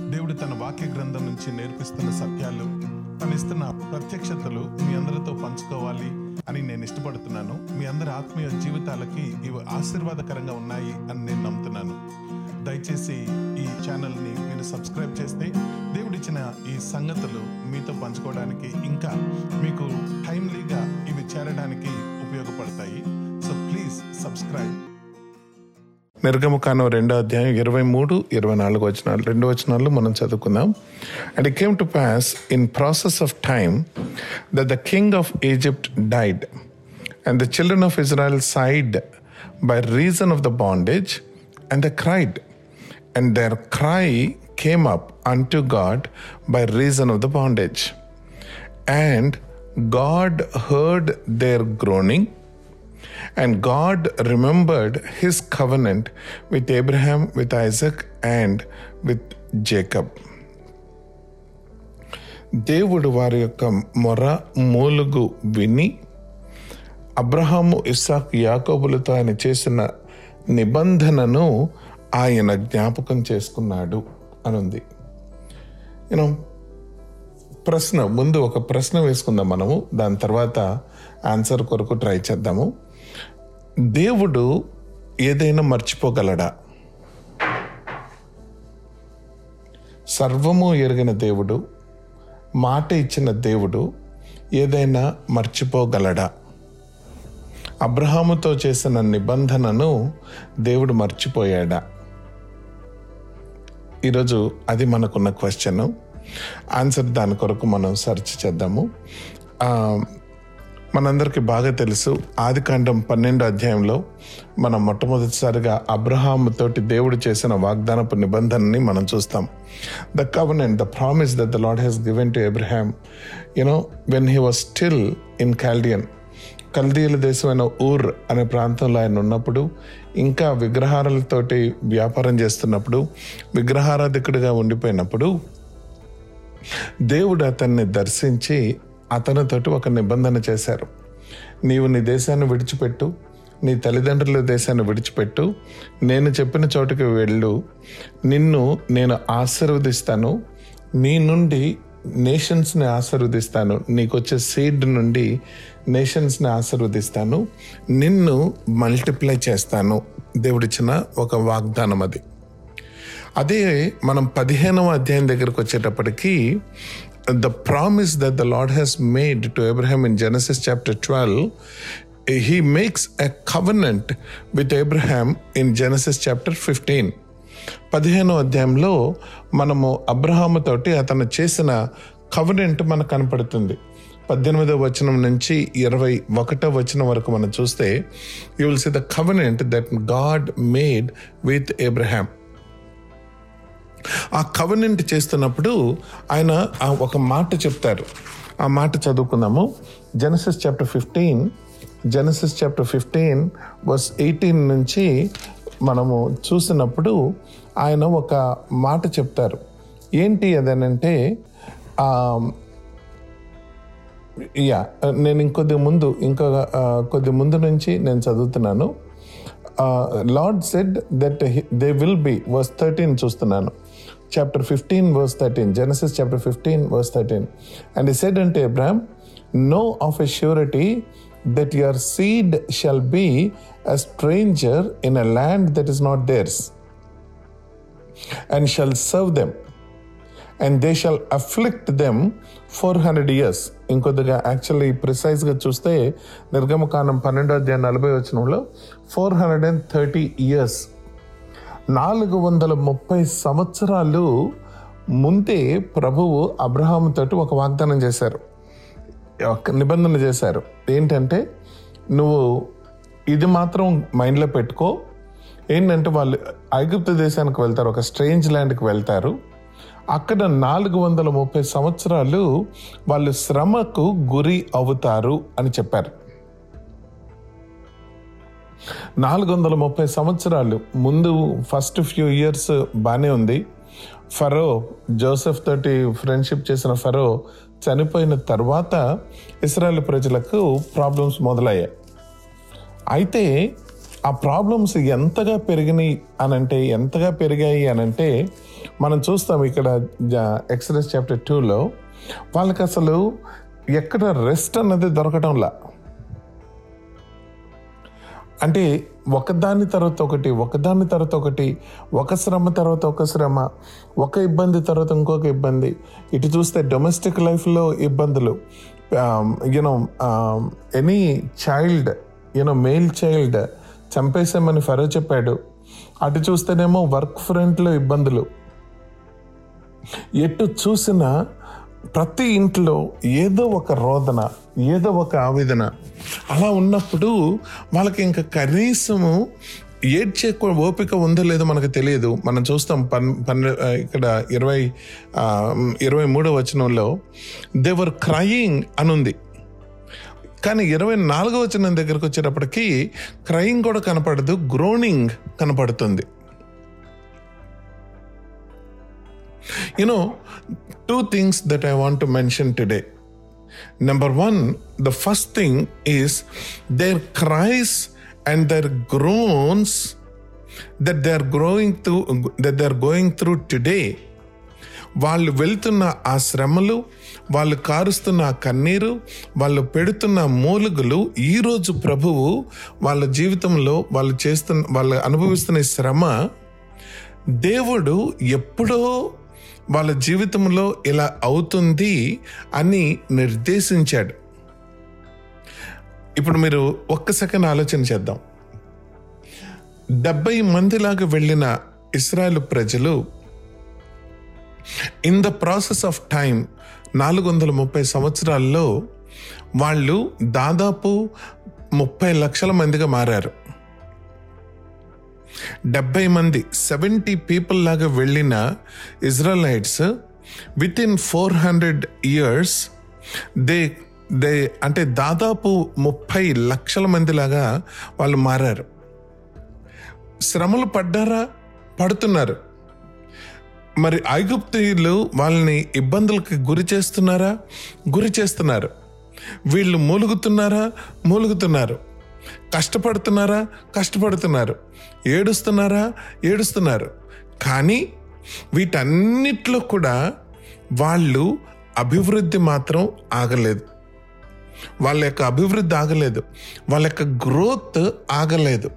దేవుడు తన వాక్య గ్రంథం నుంచి నేర్పిస్తున్న సత్యాలు తనిస్తున్న ప్రత్యక్షతలు మీ అందరితో పంచుకోవాలి అని నేను ఇష్టపడుతున్నాను. మీ అందరి ఆత్మీయ జీవితాలకి ఇవి ఆశీర్వాదకరంగా ఉన్నాయి అని నేను నమ్ముతున్నాను. దయచేసి ఈ ఛానల్ని మీరు సబ్స్క్రైబ్ చేస్తే దేవుడిచ్చిన ఈ సంగతులు మీతో పంచుకోవడానికి ఇంకా మీకు టైమ్లీగా ఇవి చేరడానికి ఉపయోగపడతాయి. సో ప్లీజ్ సబ్స్క్రైబ్ నిర్గమకాండం రెండో అధ్యాయం ఇరవై మూడు ఇరవై నాలుగు వచనాలు. రెండు వచనాలు మనం చదువుకుందాం. And it came to pass in process of time that the king of Egypt died and the children of Israel sighed by reason of the bondage and the cried and their cry came up unto God by reason of the bondage and God heard their groaning And God remembered his covenant with Abraham, with Isaac, and with Jacob. దేవుడు వారి యొక్క మొర మూలుగు విని అబ్రహాము ఇస్సాక్ యాకోబులతో ఆయన చేసిన నిబంధనను ఆయన జ్ఞాపకం చేసుకున్నాడు అనుంది. యూనో ప్రశ్న ముందు ఒక ప్రశ్న వేసుకుందాం మనము. దాని తర్వాత ఆన్సర్ కొరకు ట్రై చేద్దాము. దేవుడు ఏదైనా మర్చిపోగలడా? సర్వము ఎరిగిన దేవుడు మాట ఇచ్చిన దేవుడు ఏదైనా మర్చిపోగలడా? అబ్రహాముతో చేసిన నిబంధనను దేవుడు మర్చిపోయాడా? ఈరోజు అది మనకున్న క్వశ్చన్. ఆన్సర్ దాని కొరకు మనం సెర్చ్ చేద్దాము. మనందరికీ బాగా తెలుసు. ఆదికాండం పన్నెండో అధ్యాయంలో మనం మొట్టమొదటిసారిగా అబ్రహాముతోటి దేవుడు చేసిన వాగ్దానపు నిబంధనని మనం చూస్తాం. The covenant the promise that the Lord has given to Abraham you know when he was still in Chaldean కల్దీయుల దేశమైన ఊర్ అనే ప్రాంతంలో ఆయన ఉన్నప్పుడు ఇంకా విగ్రహాలతోటి వ్యాపారం చేస్తున్నప్పుడు విగ్రహారాధికుడిగా ఉండిపోయినప్పుడు దేవుడు అతన్ని దర్శించి అతనితోటి ఒక నిబంధన చేశారు. నీవు నీ దేశాన్ని విడిచిపెట్టు నీ తల్లిదండ్రుల దేశాన్ని విడిచిపెట్టు నేను చెప్పిన చోటుకి వెళ్ళు నిన్ను నేను ఆశీర్వదిస్తాను నీ నుండి నేషన్స్ని ఆశీర్వదిస్తాను నీకొచ్చే సీడ్ నుండి నేషన్స్ని ఆశీర్వదిస్తాను నిన్ను మల్టిప్లై చేస్తాను దేవుడిచ్చిన ఒక వాగ్దానం అది. అదే మనం పదిహేనవ అధ్యాయం దగ్గరకు వచ్చేటప్పటికి the promise that the Lord has made to Abraham in Genesis chapter twelve he makes a covenant with Abraham in Genesis chapter fifteen పదిహేనో అధ్యాయంలో మనము అబ్రహాముతోటి అతను చేసిన కవనెంట్ మనకు కనపడుతుంది. పద్దెనిమిదవ వచనం నుంచి ఇరవై ఒకటో వచనం వరకు మనం చూస్తే you will see the covenant that God made with Abraham ఆ కవనెంట్ చేస్తున్నప్పుడు ఆయన ఒక మాట చెప్తారు. ఆ మాట చదువుకుందాము. Genesis chapter fifteen Genesis chapter fifteen verse eighteen నుంచి మనము చూసినప్పుడు ఆయన ఒక మాట చెప్తారు. ఏంటి అదనంటే యా నేను ఇంకొద్ది ముందు ఇంకొక కొద్ది ముందు నుంచి నేను చదువుతున్నాను. Lord said that they will be verse thirteen చూస్తున్నాను. Chapter fifteen verse thirteen Genesis chapter fifteen verse thirteen and said అంటే Abram know of a surety that your seed shall be a stranger in a land that is not theirs and shall serve them and they shall afflict them 400 years. ఇంకొద్దిగా actually ప్రిసైజ్గా చూస్తే నిర్గమకాండం పన్నెండో అధ్యాయం నలభై వచనంలో four hundred and thirty years నాలుగు వందల ముప్పై సంవత్సరాలు ముందే ప్రభువు అబ్రహాము తోటి ఒక వాగ్దానం చేశారు. ఒక నిబంధన చేశారు. ఏంటంటే నువ్వు ఇది మాత్రం మైండ్లో పెట్టుకో. ఏంటంటే వాళ్ళు ఐగుప్తు దేశానికి వెళ్తారు ఒక స్ట్రేంజ్ ల్యాండ్కి వెళ్తారు. అక్కడ నాలుగు వందల ముప్పై సంవత్సరాలు వాళ్ళు శ్రమకు గురి అవుతారు అని చెప్పారు. నాలుగు వందల ముప్పై సంవత్సరాలు ముందు ఫస్ట్ ఫ్యూ ఇయర్స్ బాగానే ఉంది. ఫరో జోసెఫ్ తోటి ఫ్రెండ్షిప్ చేసిన ఫరో చనిపోయిన తర్వాత ఇస్రాయల్ ప్రజలకు ప్రాబ్లమ్స్ మొదలయ్యాయి. అయితే ఆ ప్రాబ్లమ్స్ ఎంతగా పెరిగినాయి అనంటే ఎంతగా పెరిగాయి అనంటే మనం చూస్తాం ఇక్కడ ఎక్స్ప్రెస్ చాప్టర్ టూలో వాళ్ళకి అసలు ఎక్కడ రెస్ట్ అన్నది దొరకటంలా. అంటే ఒకదాని తర్వాత ఒకటి ఒకదాని తర్వాత ఒకటి ఒక శ్రమ తర్వాత ఒక శ్రమ ఒక ఇబ్బంది తర్వాత ఇంకొక ఇబ్బంది. ఇటు చూస్తే డొమెస్టిక్ లైఫ్లో ఇబ్బందులు. You know any child you know male child చంపేసామని Pharaoh చెప్పాడు. అటు చూస్తేనేమో వర్క్ ఫ్రంట్లో ఇబ్బందులు. ఎటు చూసినా ప్రతి ఇంట్లో ఏదో ఒక రోదన ఏదో ఒక ఆవేదన. అలా ఉన్నప్పుడు వాళ్ళకి ఇంకా కనీసము ఏడ్చే ఓపిక ఉందో లేదో మనకు తెలియదు. మనం చూస్తాం పన్ పన్నె ఇక్కడ ఇరవై ఇరవై మూడో వచనంలో దేవర్ క్రయింగ్ అనుంది. కానీ ఇరవై నాలుగో వచనం దగ్గరకు వచ్చేటప్పటికి క్రయింగ్ కూడా కనపడదు గ్రోనింగ్ కనపడుతుంది. You two things that I want to mention today. Number one the first thing is their cries and their groans that they are groaning through that they are going through today వాళ్ళు వెళ్తున్న ఆ శ్రమలు వాళ్ళు కారుస్తున్న కన్నీరు వాళ్ళు పెడుతున్న మూలుగులు ఈరోజు ప్రభువు వాళ్ళ జీవితంలో వాళ్ళు చేస్తున్న వాళ్ళు అనుభవిస్తున్న శ్రమ దేవుడు ఎప్పుడో వాళ్ళ జీవితంలో ఇలా అవుతుంది అని నిర్దేశించాడు. ఇప్పుడు మీరు ఒక్క సెకండ్ ఆలోచన చేద్దాం. డెబ్బై మందిలాగా వెళ్ళిన ఇస్రాయల్ ప్రజలు in the process of time నాలుగు వందల ముప్పై సంవత్సరాల్లో వాళ్ళు దాదాపు ముప్పై లక్షల మందిగా మారారు. డెబ్బై మంది సెవెంటీ పీపుల్ లాగా వెళ్ళిన Israelites within four hundred years they they అంటే దాదాపు ముప్పై లక్షల మంది లాగా వాళ్ళు మారారు. శ్రమలు పడ్డారా? పడుతున్నారు. మరి ఐగుప్తీయులు వాళ్ళని ఇబ్బందులకు గురి చేస్తున్నారా? గురి చేస్తున్నారు. వీళ్ళు మూలుగుతున్నారా? మూలుగుతున్నారు. కష్టపడుతున్నారా? కష్టపడుతున్నారు. ఏడుస్తున్నారా? ఏడుస్తున్నారు. కానీ వీటన్నిట్లో కూడా వాళ్ళు అభివృద్ధి మాత్రం ఆగలేదు. వాళ్ళ యొక్క అభివృద్ధి ఆగలేదు. వాళ్ళ యొక్క గ్రోత్ ఆగలేదు.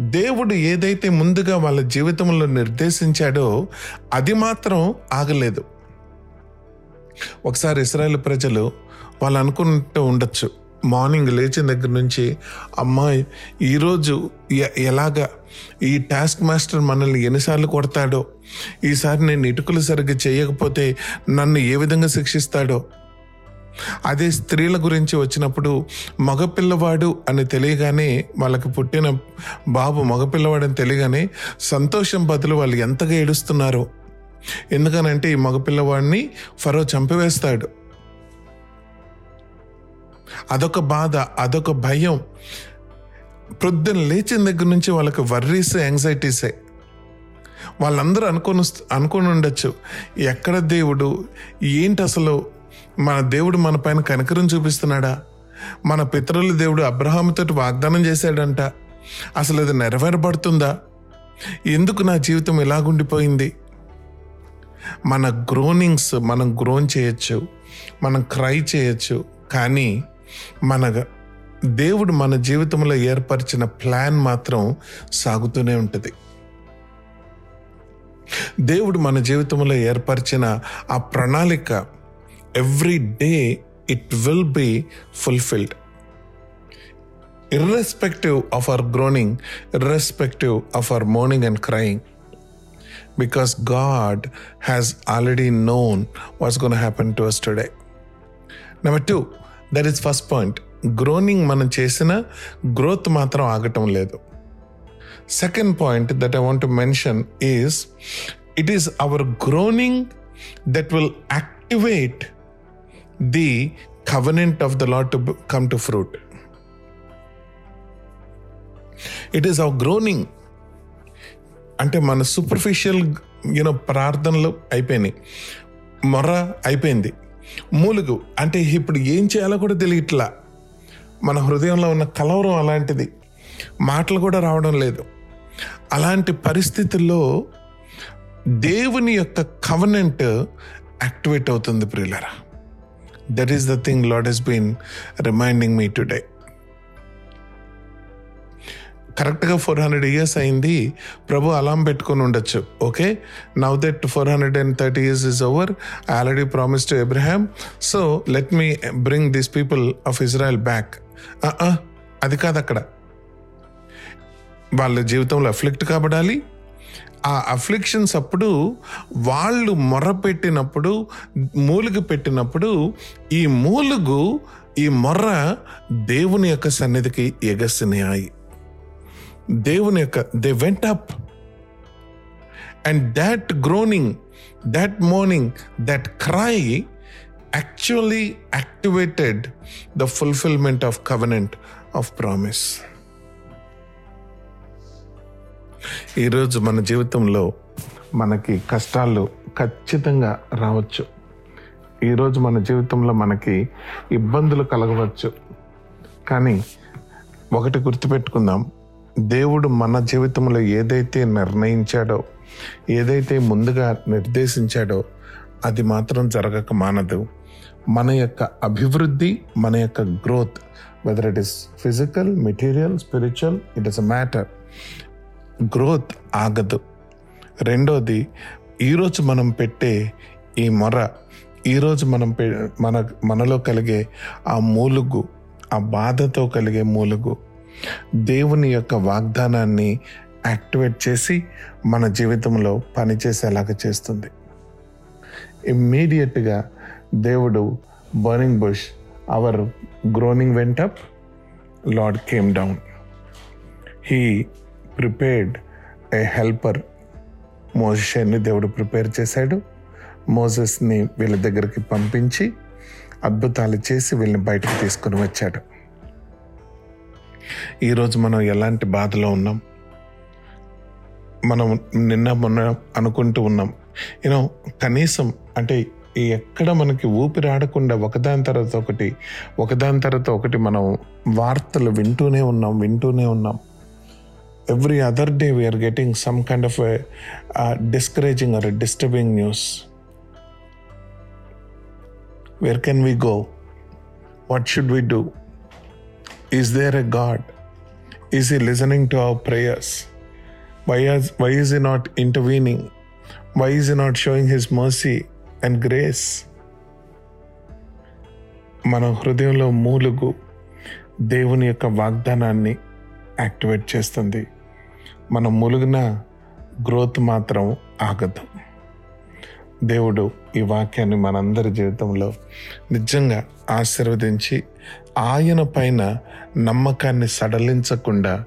దేవుడు ఏదైతే ముందుగా వాళ్ళ జీవితంలో నిర్దేశించాడో అది మాత్రం ఆగలేదు. ఒకసారి ఇస్రాయేల్ ప్రజలు వాళ్ళు అనుకుంటూ ఉండొచ్చు. మార్నింగ్ లేచిన దగ్గర నుంచి అమ్మాయి ఈరోజు ఎలాగా? ఈ టాస్క్ మాస్టర్ మనల్ని ఎన్నిసార్లు కొడతాడో? ఈసారి నేను ఇటుకలు సరిగ్గా చేయకపోతే నన్ను ఏ విధంగా శిక్షిస్తాడో? అదే స్త్రీల గురించి వచ్చినప్పుడు మగపిల్లవాడు అని తెలియగానే వాళ్ళకి పుట్టిన బాబు మగపిల్లవాడని తెలియగానే సంతోషం బదులు వాళ్ళు ఎంతగా ఏడుస్తున్నారో. ఎందుకనంటే ఈ మగపిల్లవాడిని ఫరో చంపివేస్తాడు. అదొక బాధ అదొక భయం. ప్రొద్దున లేచిన దగ్గర నుంచి వాళ్ళకి వర్రీస్ యాంగ్జైటీసే వాళ్ళందరూ అనుకొని అనుకొని ఉండొచ్చు. ఎక్కడ దేవుడు? ఏంటి అసలు? మన దేవుడు మన పైన కనికరం చూపిస్తున్నాడా? మన పితరుల దేవుడు అబ్రహాముతో వాగ్దానం చేశాడంట. అసలు అది నెరవేరబడుతుందా? ఎందుకు నా జీవితం ఇలాగుండిపోయింది? మన గ్రోనింగ్స్ మనం గ్రోన్ చేయొచ్చు. మనం క్రై చేయొచ్చు. కానీ మన దేవుడు మన జీవితంలో ఏర్పరిచిన ప్లాన్ మాత్రం సాగుతూనే ఉంటుంది. దేవుడు మన జీవితంలో ఏర్పరిచిన ఆ ప్రణాళిక every day it will be fulfilled irrespective of our groaning irrespective of our mourning and crying because God has already known was gone happen to us today number two that is first point groaning మనం చేసిన growth మాత్రం ఆగటం లేదు. Second point that I want mention is it is our groaning that will activate the covenant of the Lord come to fruit it is our groaning అంటే మన superficial you know ప్రార్థనలు అయిపోయినాయి. మొర్ర అయిపోయింది. మూలుగు. అంటే ఇప్పుడు ఏం చేయాలో కూడా తెలియట్లా. మన హృదయంలో ఉన్న కలవరం అలాంటిది. మాటలు కూడా రావడం లేదు. అలాంటి పరిస్థితుల్లో దేవుని యొక్క కవనెంట్ యాక్టివేట్ అవుతుంది ప్రియులరా. That is the thing Lord has been reminding me today కరెక్ట్గా ఫోర్ హండ్రెడ్ ఇయర్స్ అయింది. ప్రభు అలాం పెట్టుకుని ఉండొచ్చు. Okay? Now that four hundred and thirty years is over I already promise to Abraham so let me bring this people of Israel back అది కాదు అక్కడ. వాళ్ళ జీవితంలో అఫ్లిక్ట్ కాబడాలి. ఆ అఫ్లిక్షన్స్ అప్పుడు వాళ్ళు మొర పెట్టినప్పుడు మూలుగు పెట్టినప్పుడు ఈ మూలుగు ఈ మొర్ర దేవుని యొక్క సన్నిధికి ఎగసినాయి. దేవుని యొక్క they went up and that groaning that mourning that cry actually activated the fulfilment of covenant of promise ఈరోజు మన జీవితంలో మనకి కష్టాలు ఖచ్చితంగా రావచ్చు. ఈరోజు మన జీవితంలో మనకి ఇబ్బందులు కలగవచ్చు. కానీ ఒకటి గుర్తుపెట్టుకుందాం. దేవుడు మన జీవితంలో ఏదైతే నిర్ణయించాడో ఏదైతే ముందుగా నిర్దేశించాడో అది మాత్రం జరగక మానదు. మన యొక్క అభివృద్ధి మన యొక్క growth whether it is physical material spiritual it is a matter growth ఆగదు. రెండోది ఈరోజు మనం పెట్టే ఈ మొర ఈరోజు మనం పె మన మనలో కలిగే ఆ మూలుగు ఆ బాధతో కలిగే మూలుగు దేవుని యొక్క వాగ్దానాన్ని యాక్టివేట్ చేసి మన జీవితంలో పనిచేసేలాగా చేస్తుంది. ఇమ్మీడియట్గా దేవుడు burning bush our groaning went up Lord came down he prepared a helper మోజెస్ని దేవుడు ప్రిపేర్ చేశాడు. మోజెస్ని వీళ్ళ దగ్గరికి పంపించి అద్భుతాలు చేసి వీళ్ళని బయటకు తీసుకుని వచ్చాడు. ఈరోజు మనం ఎలాంటి బాధలో ఉన్నాం? మనం నిన్న మొన్న అనుకుంటూ ఉన్నాం. యూనో కనీసం అంటే ఎక్కడ మనకి ఊపిరి ఆడకుండా ఒకదాని తర్వాత ఒకటి ఒకదాని తర్వాత ఒకటి మనం వార్తలు వింటూనే ఉన్నాం వింటూనే ఉన్నాం. Every other day we're getting some kind of discouraging or disturbing news where can we go what should we do is there a God is he listening to our prayers why why is he not intervening why is he not showing his mercy and grace మన హృదయంలో మూలుగు దేవుని యొక్క వాగ్దానాన్ని activate చేస్తుంది. మన ములుగున growth మాత్రం ఆగదు. దేవుడు ఈ వాక్యాన్ని మనందరి జీవితంలో నిజంగా ఆశీర్వదించి ఆయన పైన నమ్మకాన్ని సడలించకుండా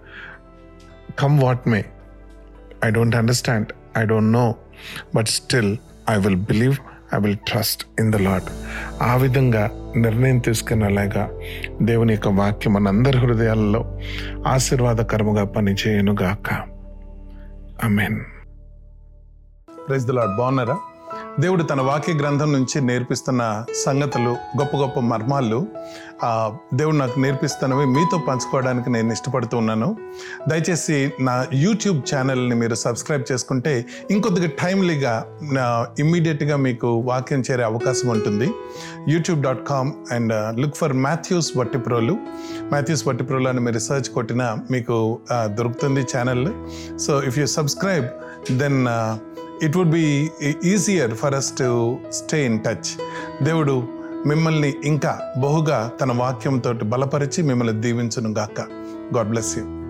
come what may I don't understand I don't know but still I will believe I will trust in the Lord ఆ విధంగా నిర్ణయం తీసుకునేలాగా దేవుని యొక్క వాక్యం మనందరి హృదయాలలో ఆశీర్వాదకరముగా పనిచేయనుగాక. మీన్ ప్రైజ్ ద లాడ్ బాగున్నారా? దేవుడు తన వాక్య గ్రంథం నుంచి నేర్పిస్తున్న సంగతులు గొప్ప గొప్ప మర్మాలు దేవుడు నాకు నేర్పిస్తున్నవి మీతో పంచుకోవడానికి నేను ఇష్టపడుతూ ఉన్నాను. దయచేసి నా యూట్యూబ్ ఛానల్ని మీరు సబ్స్క్రైబ్ చేసుకుంటే ఇంకొద్దిగా టైమ్లీగా ఇమ్మీడియట్గా మీకు వాక్యం చేరే అవకాశం ఉంటుంది. YouTube dot com and look for Mathews Vattiprolu Mathews Vattiprolu అని మీరు రీసెర్చ్ కొట్టినా మీకు దొరుకుతుంది channel. So if you subscribe then it would be easier for us to stay in touch దేవుడు మిమ్మల్ని ఇంకా బహుగా తన వాక్యంతో బలపరిచి మిమ్మల్ని దీవించును గాక. God bless you